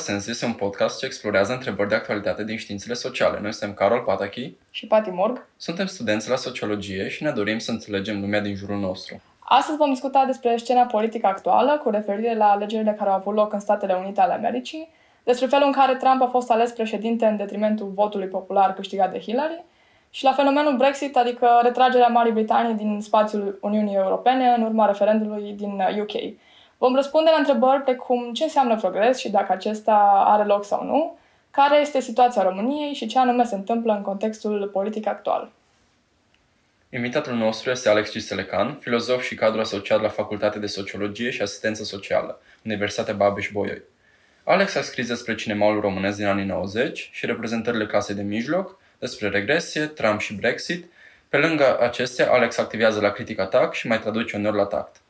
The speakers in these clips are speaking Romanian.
Contrasens este un podcast ce explorează întrebări de actualitate din științele sociale. Noi suntem Carol Patachi și Pati Morg. Suntem studenți la sociologie și ne dorim să înțelegem lumea din jurul nostru. Astăzi vom discuta despre scena politică actuală cu referire la alegerile care au avut loc în Statele Unite ale Americii, despre felul în care Trump a fost ales președinte în detrimentul votului popular câștigat de Hillary și la fenomenul Brexit, adică retragerea Marii Britanii din spațiul Uniunii Europene în urma referendului din UK. Vom răspunde la întrebări precum ce înseamnă progres și dacă acesta are loc sau nu, care este situația României și ce anume se întâmplă în contextul politic actual. Invitatul nostru este Alex Ciselecan, filozof și cadru asociat la Facultatea de Sociologie și Asistență Socială, Universitatea Babeș-Bolyai. Alex a scris despre cinemaul românesc din anii 90 și reprezentările clasei de mijloc, despre regresie, Trump și Brexit. Pe lângă acestea, Alex activează la Critic Attack și mai traduce uneori la tact.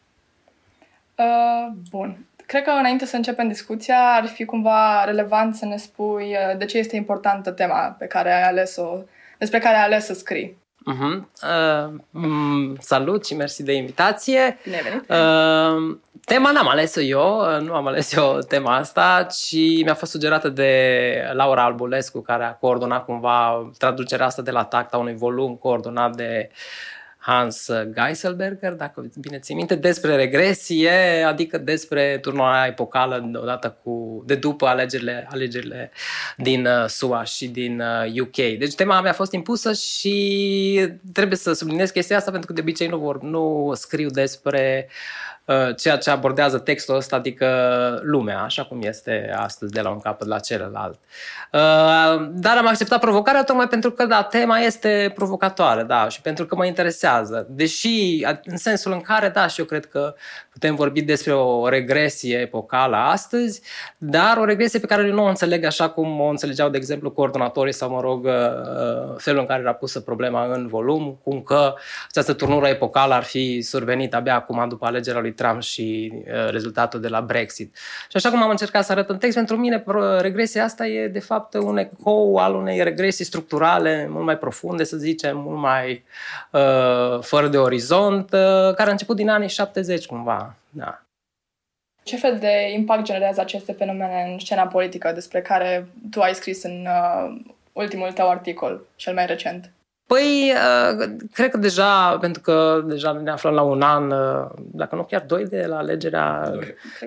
Uh, bun. Cred că înainte să începem discuția, ar fi cumva relevant să ne spui uh, de ce este importantă tema pe care ai ales-o, despre care ai ales să scrii. Uh-huh. Uh, um, salut și mersi de invitație. Bine venit. Uh, tema n-am ales-o eu, uh, nu am ales eu tema asta, ci mi-a fost sugerată de Laura Albulescu, care a coordonat cumva traducerea asta de la tacta unui volum coordonat de uh, Hans Geiselberger, dacă bine ți minte, despre regresie, adică despre turnarea epocală odată cu, de după alegerile, alegerile din uh, SUA și din UK. Uh, deci tema mea a fost impusă și trebuie să subliniez chestia asta pentru că de obicei nu, vor, nu scriu despre uh, Uh, ceea ce abordează textul ăsta, adică lumea, așa cum este astăzi de la un capăt la celălalt. Uh, dar am acceptat provocarea tocmai pentru că, da, tema este provocatoare, da, și pentru că mă interesează. Deși, în sensul în care, da, și eu cred că putem vorbi despre o regresie epocală astăzi, dar o regresie pe care eu nu o înțeleg așa cum o înțelegeau, de exemplu, coordonatorii sau, mă rog, uh, felul în care era pusă problema în volum, cum că această turnură epocală ar fi survenit abia acum după alegerea lui Trump și uh, rezultatul de la Brexit. Și așa cum am încercat să arăt în text, pentru mine regresia asta e de fapt un ecou al unei regresii structurale mult mai profunde, să zicem, mult mai uh, fără de orizont, uh, care a început din anii 70 cumva. Da. Ce fel de impact generează aceste fenomene în scena politică despre care tu ai scris în uh, ultimul tău articol, cel mai recent? Păi, uh, cred că deja, pentru că deja ne aflăm la un an, uh, dacă nu chiar doi de la alegerea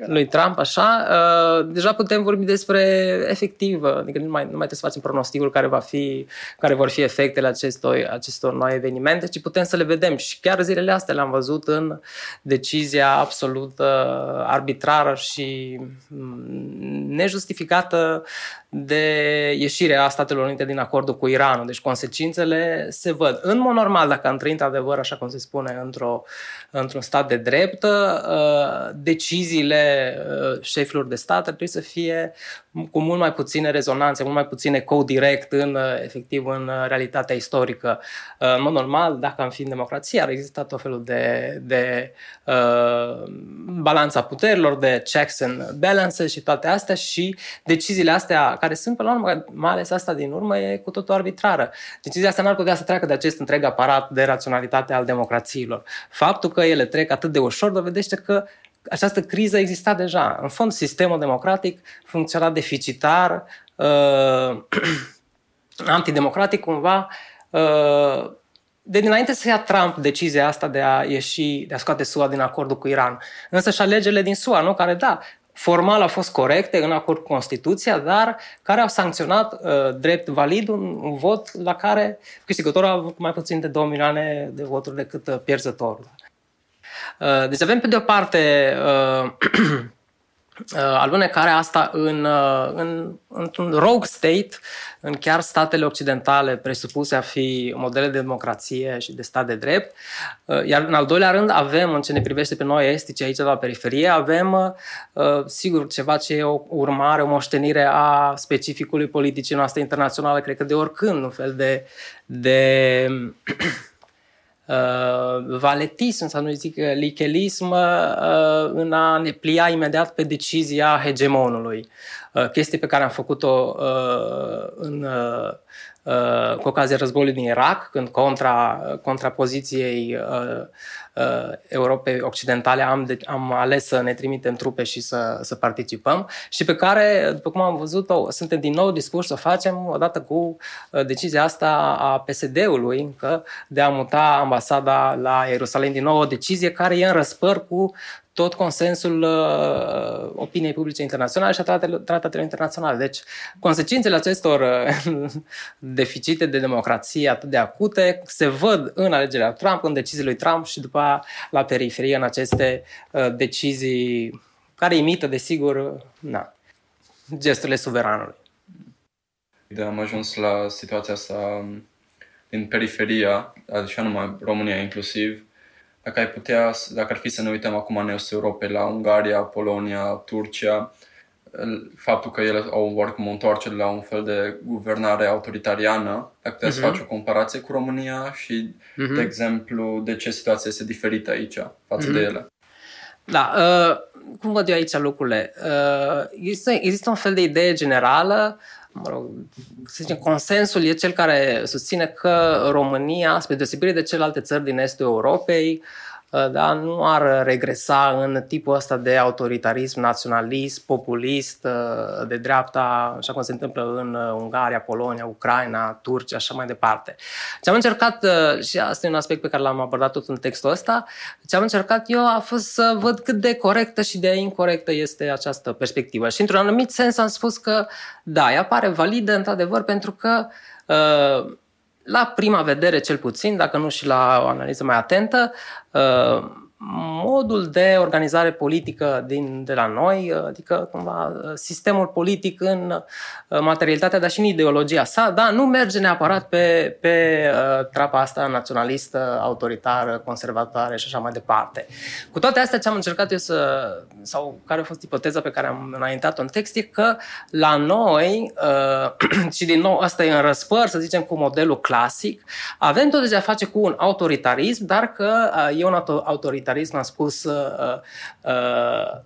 lui Trump, așa, uh, deja putem vorbi despre efectiv, adică nu mai, nu mai trebuie să facem pronosticul care, va fi, care vor fi efectele acestor, acestor noi evenimente, ci putem să le vedem. Și chiar zilele astea le-am văzut în decizia absolut arbitrară și mm, nejustificată de ieșire a Statelor Unite din acordul cu Iranul. Deci consecințele se văd. În mod normal, dacă am trăit adevăr, așa cum se spune, într-o, într-un stat de drept, uh, deciziile uh, șefilor de stat ar trebui să fie cu mult mai puține rezonanțe, mult mai puține co-direct în, uh, efectiv, în realitatea istorică. În mod normal, dacă am fi în democrație, ar exista tot felul de, de uh, balanța puterilor, de checks and balances și toate astea și deciziile astea care sunt, pe la urmă, mai ales asta din urmă, e cu totul arbitrară. Decizia asta n-ar putea să treacă de acest întreg aparat de raționalitate al democrațiilor. Faptul că ele trec atât de ușor dovedește că această criză exista deja. În fond, sistemul democratic funcționa deficitar, uh, antidemocratic cumva, uh, de dinainte să ia Trump decizia asta de a ieși, de a scoate SUA din acordul cu Iran. Însă și alegerile din SUA, nu? care, da, formal au fost corecte în acord cu Constituția, dar care au sancționat uh, drept valid un, un vot la care câștigătorul a avut mai puțin de 2 milioane de voturi decât uh, pierzătorul. Uh, deci avem pe de o parte uh, Uh, alunecarea asta în, uh, în, într-un rogue state, în chiar statele occidentale presupuse a fi modele de democrație și de stat de drept. Uh, iar în al doilea rând avem, în ce ne privește pe noi estici aici la periferie, avem, sigur, ceva ce e o urmare, o moștenire a specificului politicii noastre internaționale, cred că de oricând, un fel de, de uh, valetism sau nu zic uh, lichelism uh, în a ne plia imediat pe decizia hegemonului. Uh, chestie pe care am făcut-o uh, în, uh, uh, cu ocazia războiului din Irak, când contra, contra poziției uh, uh, Europei Occidentale am, de, am ales să ne trimitem trupe și să, să participăm și pe care, după cum am văzut, o, suntem din nou dispuși să o facem odată cu uh, decizia asta a PSD-ului încă de a muta ambasada la Ierusalim. Din nou, o decizie care e în răspăr cu tot consensul uh, opiniei publice internaționale și a tratatelor, tratatelor internaționale. Deci, consecințele acestor uh, deficite de democrație atât de acute se văd în alegerea Trump, în deciziile lui Trump și după la periferie în aceste uh, decizii care imită, desigur, na, gesturile suveranului. De am ajuns la situația asta um, din periferia, așa numai România inclusiv, dacă ai putea, dacă ar fi să ne uităm acum în Est Europei, la Ungaria, Polonia, Turcia, faptul că ele au oricum o întoarcere la un fel de guvernare autoritariană, dacă puteți uh-huh. face o comparație cu România și, uh-huh. de exemplu, de ce situația este diferită aici față uh-huh. de ele. Da, uh, cum văd eu aici lucrurile? Uh, există, există un fel de idee generală mă rog, să zicem, consensul e cel care susține că România, spre deosebire de celelalte țări din estul Europei, Uh, da, nu ar regresa în tipul ăsta de autoritarism naționalist, populist, uh, de dreapta, așa cum se întâmplă în uh, Ungaria, Polonia, Ucraina, Turcia, așa mai departe. Ce am încercat, și asta e un aspect pe care l-am abordat tot în textul ăsta, ce am încercat eu a fost să văd cât de corectă și de incorrectă este această perspectivă. Și într-un anumit sens am spus că, da, ea pare validă, într-adevăr, pentru că uh, la prima vedere cel puțin, dacă nu și la o analiză mai atentă, uh, modul de organizare politică din, de la noi, adică cumva sistemul politic în uh, materialitatea, dar și în ideologia sa, da, nu merge neapărat pe, pe uh, trapa asta naționalistă, autoritară, conservatoare și așa mai departe. Cu toate astea, ce am încercat eu să, sau care a fost ipoteza pe care am înaintat-o în text, e că la noi, uh, și din nou asta e în răspăr, să zicem, cu modelul clasic, avem tot de a face cu un autoritarism, dar că e un autoritarism autoritarism, am spus, uh, uh,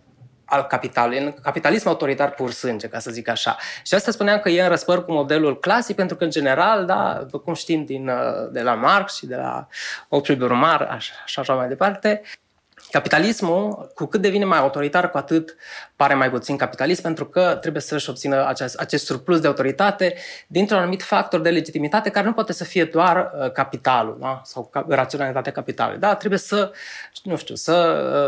al capitalului, în capitalism autoritar pur sânge, ca să zic așa. Și asta spuneam că e în răspăr cu modelul clasic, pentru că, în general, da, după cum știm din, uh, de la Marx și de la Opriul Urmar, așa, așa mai departe, Capitalismul, cu cât devine mai autoritar, cu atât pare mai puțin capitalist, pentru că trebuie să-și obțină acest, acest surplus de autoritate dintr-un anumit factor de legitimitate care nu poate să fie doar uh, capitalul da? sau ca, raționalitatea capitalului. Da? Trebuie să, nu știu, să,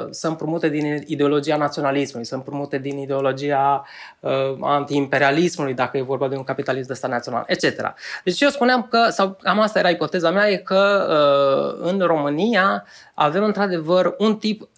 uh, să împrumute din ideologia naționalismului, să împrumute din ideologia uh, anti-imperialismului, dacă e vorba de un capitalism de stat național, etc. Deci eu spuneam că, sau cam asta era ipoteza mea, e că uh, în România avem într-adevăr un tip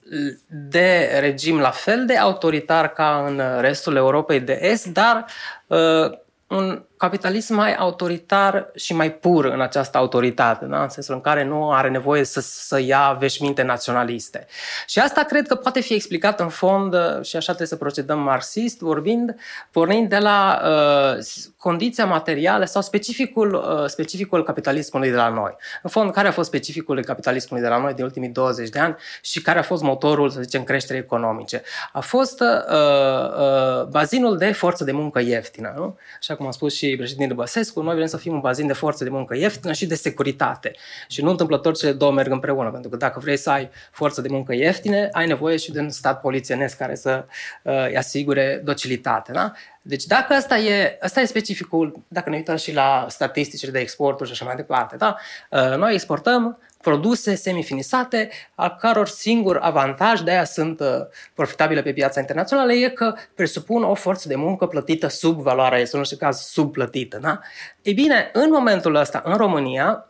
de regim la fel de autoritar ca în restul Europei de Est, dar uh, un capitalism mai autoritar și mai pur în această autoritate, da? în sensul în care nu are nevoie să, să ia veșminte naționaliste. Și asta cred că poate fi explicat în fond, uh, și așa trebuie să procedăm marxist, vorbind, pornind de la uh, condiția materială sau specificul, uh, specificul capitalismului de la noi. În fond, care a fost specificul capitalismului de la noi de ultimii 20 de ani și care a fost motorul, să zicem, creșterii economice? A fost uh, uh, bazinul de forță de muncă ieftină, nu? Așa cum am spus și președintele Băsescu, noi vrem să fim un bazin de forță de muncă ieftină și de securitate. Și nu întâmplător cele două merg împreună, pentru că dacă vrei să ai forță de muncă ieftine, ai nevoie și de un stat polițienesc care să uh, îi asigure docilitate. Da? Deci dacă asta e, asta e specificul, dacă ne uităm și la statisticile de exporturi și așa mai departe, da? Uh, noi exportăm produse semifinisate, al căror singur avantaj, de aia sunt uh, profitabile pe piața internațională, e că presupun o forță de muncă plătită sub valoarea ei, în orice caz subplătită. Da? Ei bine, în momentul ăsta, în România,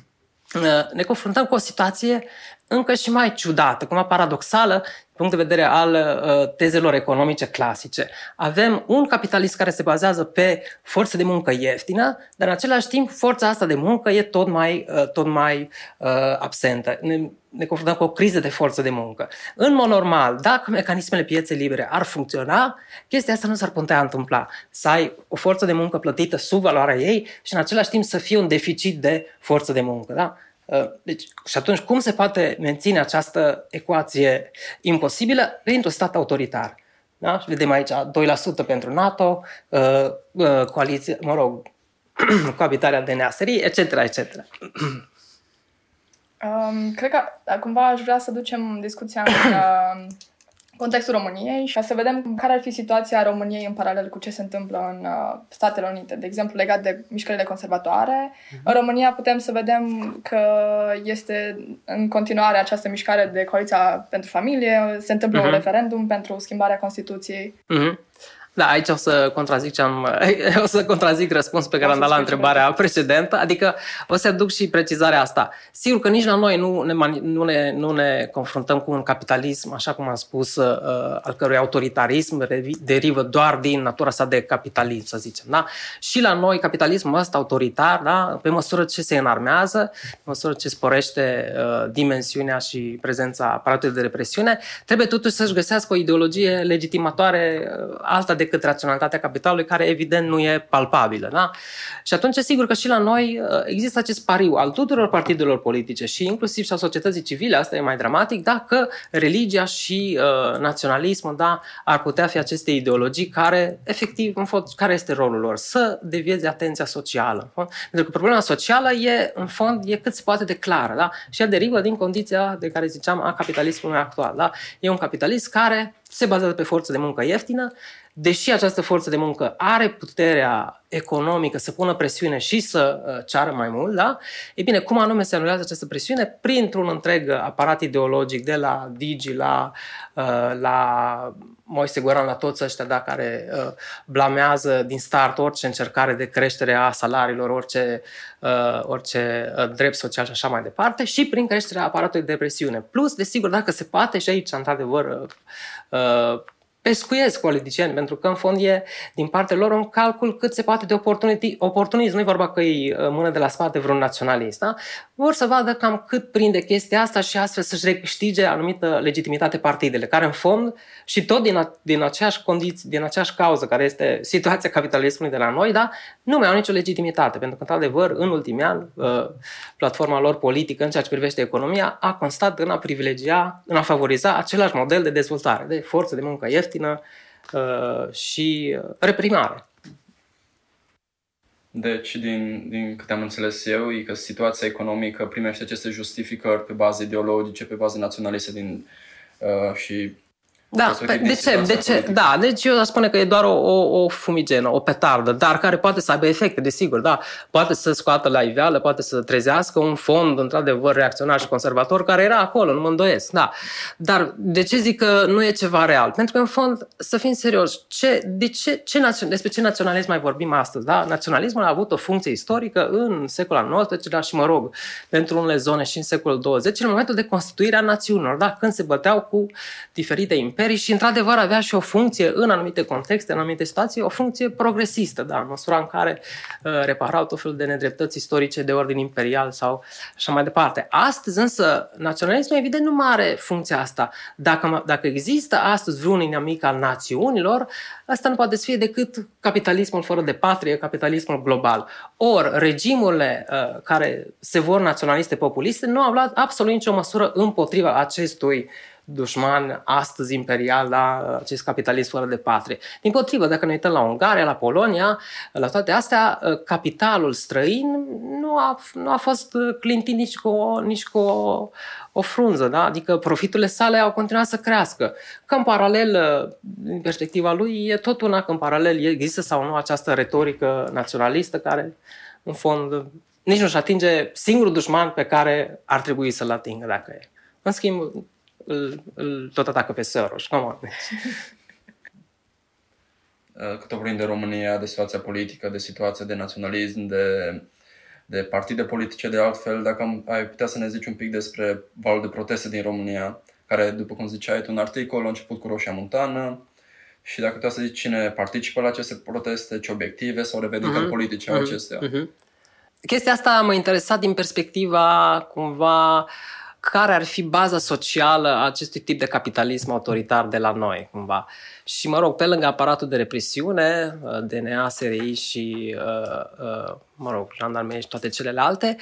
uh, ne confruntăm cu o situație încă și mai ciudată, cumva paradoxală, punct de vedere al uh, tezelor economice clasice. Avem un capitalist care se bazează pe forță de muncă ieftină, dar în același timp forța asta de muncă e tot mai, uh, tot mai uh, absentă. Ne, ne confruntăm cu o criză de forță de muncă. În mod normal, dacă mecanismele pieței libere ar funcționa, chestia asta nu s-ar putea întâmpla. Să ai o forță de muncă plătită sub valoarea ei și în același timp să fie un deficit de forță de muncă. Da? Uh, deci, și atunci, cum se poate menține această ecuație imposibilă? Printr-un stat autoritar. Da? Vedem aici 2% pentru NATO, uh, uh, coaliție, mă rog, coabitarea de neaserii, etc., etc. Um, cred că cumva aș vrea să ducem discuția în uh, contextul României și să vedem care ar fi situația României în paralel cu ce se întâmplă în uh, Statele Unite. De exemplu, legat de mișcările conservatoare, uh-huh. în România putem să vedem că este în continuare această mișcare de coaliția pentru familie, se întâmplă uh-huh. un mhm. referendum pentru schimbarea Constituției. Uh-huh. Da, aici o să contrazic ce am, o să contrazic răspunsul pe care am dat la întrebarea precedentă, adică o să aduc și precizarea asta. Sigur că nici la noi nu ne, nu ne, nu ne confruntăm cu un capitalism, așa cum am spus, uh, al cărui autoritarism derivă doar din natura sa de capitalism, să zicem. Da? Și la noi capitalismul ăsta autoritar, da? pe măsură ce se înarmează, pe măsură ce sporește uh, dimensiunea și prezența aparatului de represiune, trebuie totuși să-și găsească o ideologie legitimatoare uh, alta de decât raționalitatea capitalului, care evident nu e palpabilă. Da? Și atunci, sigur că și la noi uh, există acest pariu al tuturor partidelor politice și inclusiv și a societății civile, asta e mai dramatic, da, că religia și uh, naționalismul da, ar putea fi aceste ideologii care, efectiv, în fond, care este rolul lor? Să devieze atenția socială. Pentru că problema socială e, în fond, e cât se poate de clară. Da? Și ea derivă din condiția de care ziceam a capitalismului actual. Da? E un capitalism care se bazează pe forță de muncă ieftină, deși această forță de muncă are puterea economică să pună presiune și să uh, ceară mai mult, da? E bine, cum anume se anulează această presiune? Printr-un întreg aparat ideologic, de la Digi la, uh, la Moise Goran, la toți ăștia da, care uh, blamează din start orice încercare de creștere a salariilor, orice, orice drept social și așa mai departe, și prin creșterea aparatului de presiune. Plus, desigur, dacă se poate, și aici, într-adevăr, pescuiesc politicieni, pentru că în fond e din partea lor un calcul cât se poate de oportunism. Nu e vorba că e uh, mână de la spate vreun naționalist. Da? Vor să vadă cam cât prinde chestia asta și astfel să-și recâștige anumită legitimitate partidele, care în fond și tot din, a, din aceeași condiții, din aceeași cauză, care este situația capitalismului de la noi, da? nu mai au nicio legitimitate, pentru că, într-adevăr, în ultimii ani, uh, platforma lor politică, în ceea ce privește economia, a constat în a privilegia, în a favoriza același model de dezvoltare, de forță de muncă ieftină uh, și reprimare. Deci, din, din câte am înțeles eu, e că situația economică primește aceste justificări pe baze ideologice, pe baze naționaliste din, uh, și da, de ce? De ce? Da, deci eu aș spune că e doar o, o, o fumigenă, o petardă, dar care poate să aibă efecte, desigur, da. Poate să scoată la iveală, poate să trezească un fond, într-adevăr, reacționar și conservator, care era acolo, nu mă îndoiesc, da. Dar de ce zic că nu e ceva real? Pentru că, în fond, să fim serios, ce, de ce, ce națion, despre ce naționalism mai vorbim astăzi, da? Naționalismul a avut o funcție istorică în secolul al XIX, dar și, mă rog, pentru unele zone și în secolul 20, în momentul de constituire a națiunilor, da? Când se băteau cu diferite imperii imperii și, într-adevăr, avea și o funcție, în anumite contexte, în anumite situații, o funcție progresistă, da, în măsura în care uh, reparau tot felul de nedreptăți istorice de ordin imperial sau așa mai departe. Astăzi, însă, naționalismul, evident, nu mai are funcția asta. Dacă, dacă există astăzi vreun inamic al națiunilor, asta nu poate să fie decât capitalismul fără de patrie, capitalismul global. Ori, regimurile uh, care se vor naționaliste populiste nu au luat absolut nicio măsură împotriva acestui uh, dușman astăzi imperial la acest capitalism fără de patrie. Din potrivă, dacă ne uităm la Ungaria, la Polonia, la toate astea, capitalul străin nu a, nu a fost clintit nici cu o, nici cu o, o frunză, da? adică profiturile sale au continuat să crească. Că în paralel, din perspectiva lui, e tot una că în paralel există sau nu această retorică naționalistă care, în fond, nici nu-și atinge singurul dușman pe care ar trebui să-l atingă dacă e. În schimb, îl, îl tot atacă pe Soros. Come on. Cât vorbim de România, de situația politică, de situația de naționalism, de, de partide politice de altfel, dacă am, ai putea să ne zici un pic despre valul de proteste din România, care, după cum ziceai tu un articol, a început cu Roșia Montană, și dacă putea să zici cine participă la aceste proteste, ce obiective sau revendicări uh-huh. politice au uh-huh. acestea. Uh-huh. Chestia asta m-a interesat din perspectiva cumva uh, care ar fi baza socială a acestui tip de capitalism autoritar de la noi, cumva. Și, mă rog, pe lângă aparatul de represiune, uh, DNA, SRI și, uh, uh, mă rog, jandarmerie și toate celelalte,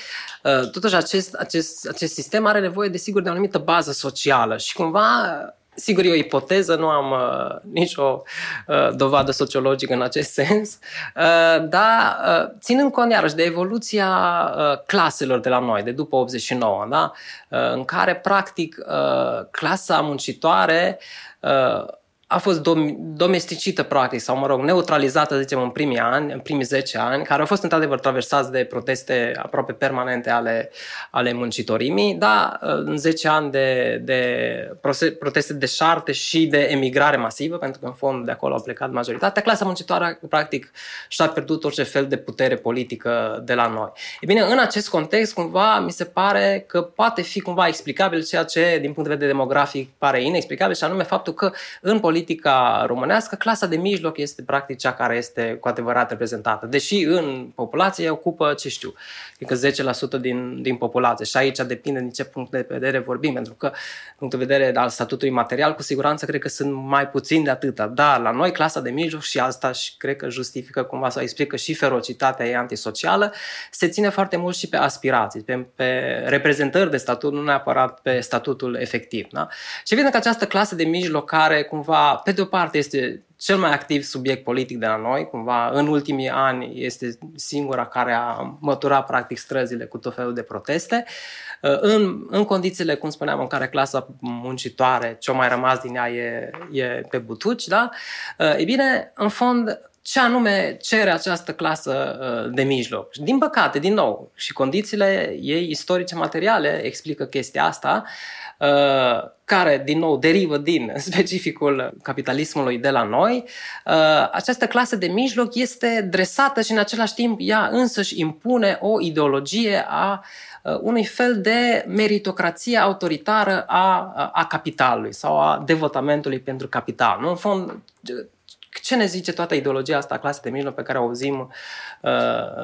totuși acest, acest, acest sistem are nevoie, desigur, de o anumită bază socială și, cumva, Sigur, e o ipoteză, nu am uh, nicio uh, dovadă sociologică în acest sens, uh, dar uh, ținând cont iarăși de evoluția uh, claselor de la noi, de după 89, da? uh, în care, practic, uh, clasa muncitoare uh, a fost dom- domesticită, practic, sau, mă rog, neutralizată, zicem, în primii ani, în primii 10 ani, care au fost, într-adevăr, traversați de proteste aproape permanente ale, ale muncitorimii, dar în 10 ani de, de proteste de șarte și de emigrare masivă, pentru că, în fond, de acolo au plecat majoritatea, clasa muncitoare, practic, și-a pierdut orice fel de putere politică de la noi. E bine, în acest context, cumva, mi se pare că poate fi cumva explicabil ceea ce, din punct de vedere demografic, pare inexplicabil, și anume faptul că în politică politica românească, clasa de mijloc este practic cea care este cu adevărat reprezentată. Deși în populație ocupă, ce știu, că 10% din, din populație. Și aici depinde din ce punct de vedere vorbim, pentru că, punct de vedere al statutului material, cu siguranță cred că sunt mai puțini de atâta. Dar la noi, clasa de mijloc, și asta și cred că justifică cumva sau explică și ferocitatea ei antisocială, se ține foarte mult și pe aspirații, pe, pe reprezentări de statut, nu neapărat pe statutul efectiv. Da? Și evident că această clasă de mijloc care cumva, pe de o parte, este cel mai activ subiect politic de la noi, cumva în ultimii ani este singura care a măturat practic străzile cu tot felul de proteste. Uh, în, în condițiile, cum spuneam, în care clasa muncitoare, ce mai rămas din ea e, e pe butuci, da? Uh, e bine, în fond, ce anume cere această clasă uh, de mijloc. Din păcate, din nou, și condițiile ei istorice materiale explică chestia asta, Uh, care, din nou, derivă din specificul capitalismului de la noi, uh, această clasă de mijloc este dresată și, în același timp, ea însăși impune o ideologie a uh, unui fel de meritocrație autoritară a, a capitalului sau a devotamentului pentru capital. Nu? În fond, ce ne zice toată ideologia asta clasă de mijloc pe care o auzim uh,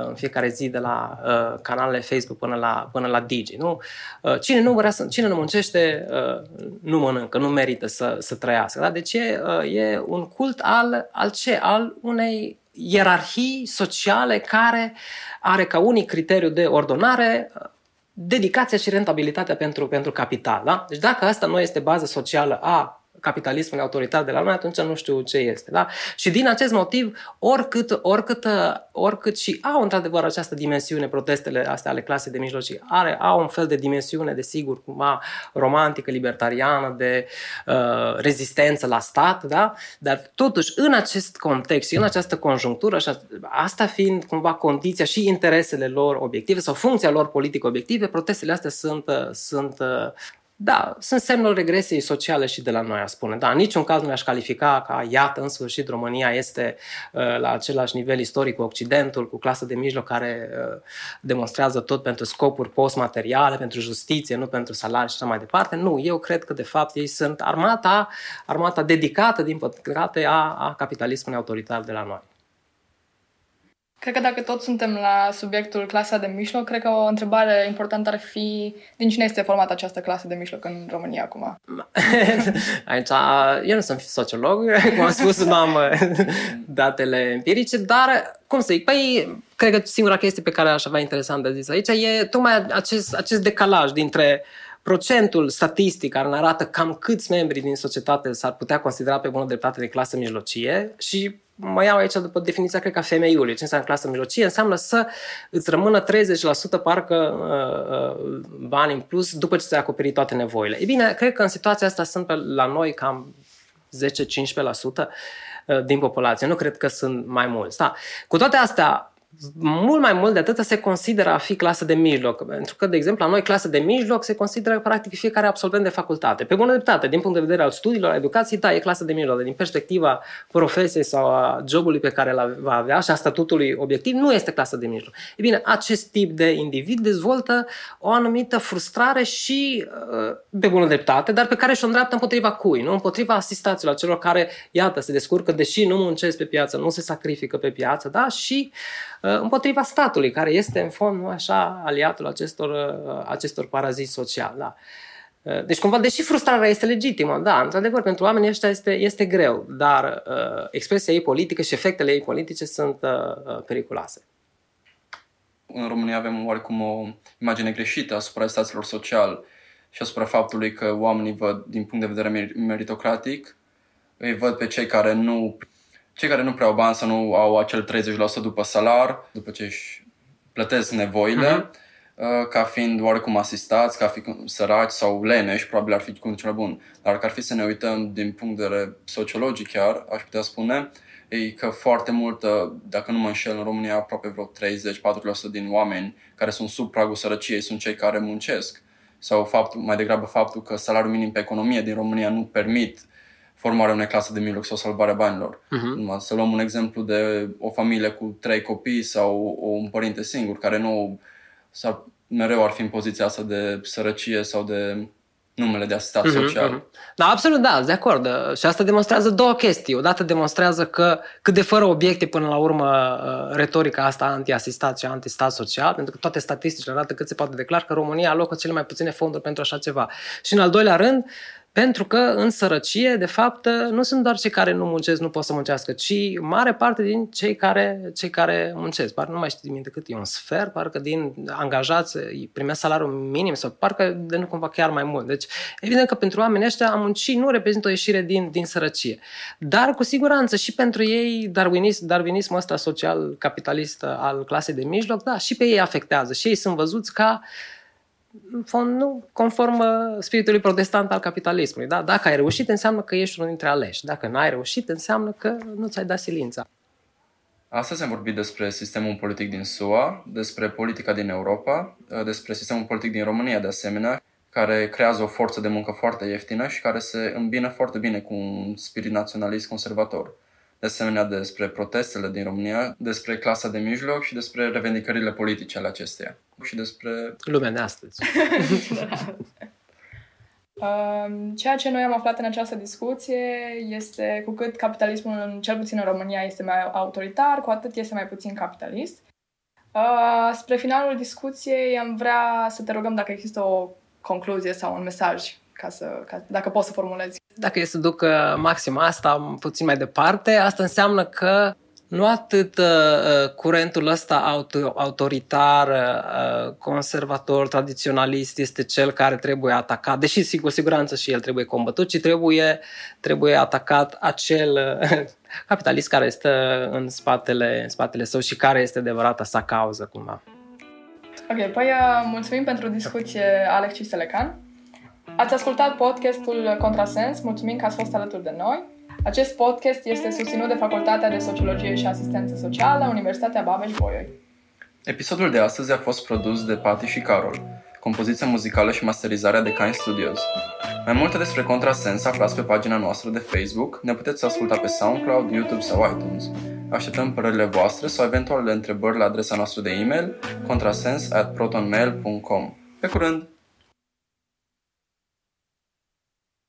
în fiecare zi de la uh, canalele Facebook până la, până la Digi, nu? Uh, cine nu vrea să, cine nu muncește, uh, nu mănâncă, nu merită să, să trăiască. Da? Deci e, uh, e un cult al, al ce? Al unei ierarhii sociale care are ca unic criteriu de ordonare uh, dedicația și rentabilitatea pentru, pentru capital. Da? Deci dacă asta nu este bază socială a capitalismul autoritar de la noi, atunci nu știu ce este. Da? Și din acest motiv, oricât, oricât, oricât și au într-adevăr această dimensiune, protestele astea ale clasei de mijlocii, are, au un fel de dimensiune, desigur, cumva romantică, libertariană, de uh, rezistență la stat, da? dar totuși în acest context și în această conjunctură, și asta fiind cumva condiția și interesele lor obiective sau funcția lor politică obiective, protestele astea sunt, sunt da, sunt semnul regresiei sociale și de la noi, a spune. Da, în niciun caz nu aș califica ca, iată, în sfârșit, România este uh, la același nivel istoric cu Occidentul, cu clasă de mijloc care uh, demonstrează tot pentru scopuri postmateriale, pentru justiție, nu pentru salarii și așa mai departe. Nu, eu cred că, de fapt, ei sunt armata, armata dedicată, din păcate, a, a capitalismului autoritar de la noi. Cred că dacă tot suntem la subiectul clasa de mijloc, cred că o întrebare importantă ar fi din cine este formată această clasă de mijloc în România acum? Aici, eu nu sunt sociolog, cum am spus, nu am datele empirice, dar, cum să zic, păi, cred că singura chestie pe care aș avea interesant de zis aici e tocmai acest, acest decalaj dintre procentul statistic care ne arată cam câți membri din societate s-ar putea considera pe bună dreptate de clasă mijlocie și mă iau aici după definiția, cred că, femeiului. Ce înseamnă clasă mijlocie? Înseamnă să îți rămână 30% parcă uh, uh, bani în plus după ce ți-ai acoperit toate nevoile. E bine, cred că în situația asta sunt pe, la noi cam 10-15% uh, din populație. Nu cred că sunt mai mulți. Da. Cu toate astea, mult mai mult de atât se consideră a fi clasă de mijloc. Pentru că, de exemplu, la noi clasă de mijloc se consideră practic fiecare absolvent de facultate. Pe bună dreptate, din punct de vedere al studiilor, al educației, da, e clasă de mijloc. Din perspectiva profesiei sau a jobului pe care îl va avea și a statutului obiectiv, nu este clasă de mijloc. E bine, acest tip de individ dezvoltă o anumită frustrare și uh, pe bună dreptate, dar pe care și-o îndreaptă împotriva cui? Nu? Împotriva asistaților, celor care, iată, se descurcă, deși nu muncesc pe piață, nu se sacrifică pe piață, da? Și Uh, împotriva statului, care este în fond așa aliatul acestor, uh, acestor paraziți sociali. Da. Uh, deci, cumva, deși frustrarea este legitimă, da, într-adevăr, pentru oamenii ăștia este, este greu, dar uh, expresia ei politică și efectele ei politice sunt uh, periculoase. În România avem oarecum o imagine greșită asupra statelor social și asupra faptului că oamenii văd, din punct de vedere meritocratic, îi văd pe cei care nu cei care nu prea au bani să nu au acel 30% după salar, după ce își plătesc nevoile, uh-huh. ca fiind oarecum asistați, ca fi săraci sau leneși, probabil ar fi cu cel bun. Dar că ar fi să ne uităm din punct de vedere sociologic chiar, aș putea spune, e că foarte mult, dacă nu mă înșel, în România aproape vreo 30-40% din oameni care sunt sub pragul sărăciei sunt cei care muncesc. Sau faptul, mai degrabă faptul că salariul minim pe economie din România nu permit formarea unei clase de mijloc sau salvarea banilor. Uh-huh. Să luăm un exemplu de o familie cu trei copii sau un părinte singur care nu sau mereu ar fi în poziția asta de sărăcie sau de numele de asistat uh-huh, social. Uh-huh. Da, absolut, da, de acord. Și asta demonstrează două chestii. Odată demonstrează că cât de fără obiecte până la urmă uh, retorica asta anti-asistat și anti-stat social, pentru că toate statisticile arată cât se poate declar că România alocă cele mai puține fonduri pentru așa ceva. Și în al doilea rând, uh, pentru că în sărăcie, de fapt, nu sunt doar cei care nu muncesc, nu pot să muncească, ci mare parte din cei care, cei care muncesc. Parcă nu mai știu minte cât e un sfert, parcă din angajați primesc salariul minim sau parcă de nu cumva chiar mai mult. Deci, evident că pentru oamenii ăștia a munci nu reprezintă o ieșire din, din sărăcie. Dar, cu siguranță, și pentru ei, darwinism, darwinismul ăsta social-capitalist al clasei de mijloc, da, și pe ei afectează. Și ei sunt văzuți ca uh, în fond, nu conform uh, spiritului protestant al capitalismului. Da? Dacă ai reușit, înseamnă că ești unul dintre aleși. Dacă n-ai reușit, înseamnă că nu ți-ai dat silința. Astăzi am vorbit despre sistemul politic din SUA, despre politica din Europa, uh, despre sistemul politic din România de asemenea, care creează o forță de muncă foarte ieftină și care se îmbină foarte bine cu un spirit naționalist conservator de asemenea despre protestele din România, despre clasa de mijloc și despre revendicările politice ale acesteia și despre... Lumea de astăzi. Um, ceea ce noi am aflat în această discuție este cu cât capitalismul, cel puțin în România, este mai autoritar, cu atât este mai puțin capitalist. Uh, spre finalul discuției am vrea să te rugăm dacă există o concluzie sau un mesaj ca să, ca, dacă poți să formulezi. Dacă e să duc uh, maxim asta puțin mai departe, asta înseamnă că nu atât uh, uh, curentul ăsta auto, autoritar, uh, conservator, tradiționalist este cel care trebuie atacat, deși sigur siguranță și el trebuie combătut, ci trebuie, trebuie atacat acel uh, capitalist care este în spatele, în spatele său și care este adevărata sa cauză cumva. Ok, păi uh, mulțumim pentru discuție, Alex și Selecan. Ați ascultat podcastul Contrasens, mulțumim că ați fost alături de noi. Acest podcast este susținut de Facultatea de Sociologie și Asistență Socială, Universitatea Babeș-Bolyai. Episodul de astăzi a fost produs de Pati și Carol, compoziția muzicală și masterizarea de Kind Studios. Mai multe despre Contrasens aflați pe pagina noastră de Facebook, ne puteți asculta pe SoundCloud, YouTube sau iTunes. Așteptăm părerile voastre sau eventuale întrebări la adresa noastră de e-mail contrasens at protonmail.com. Pe curând!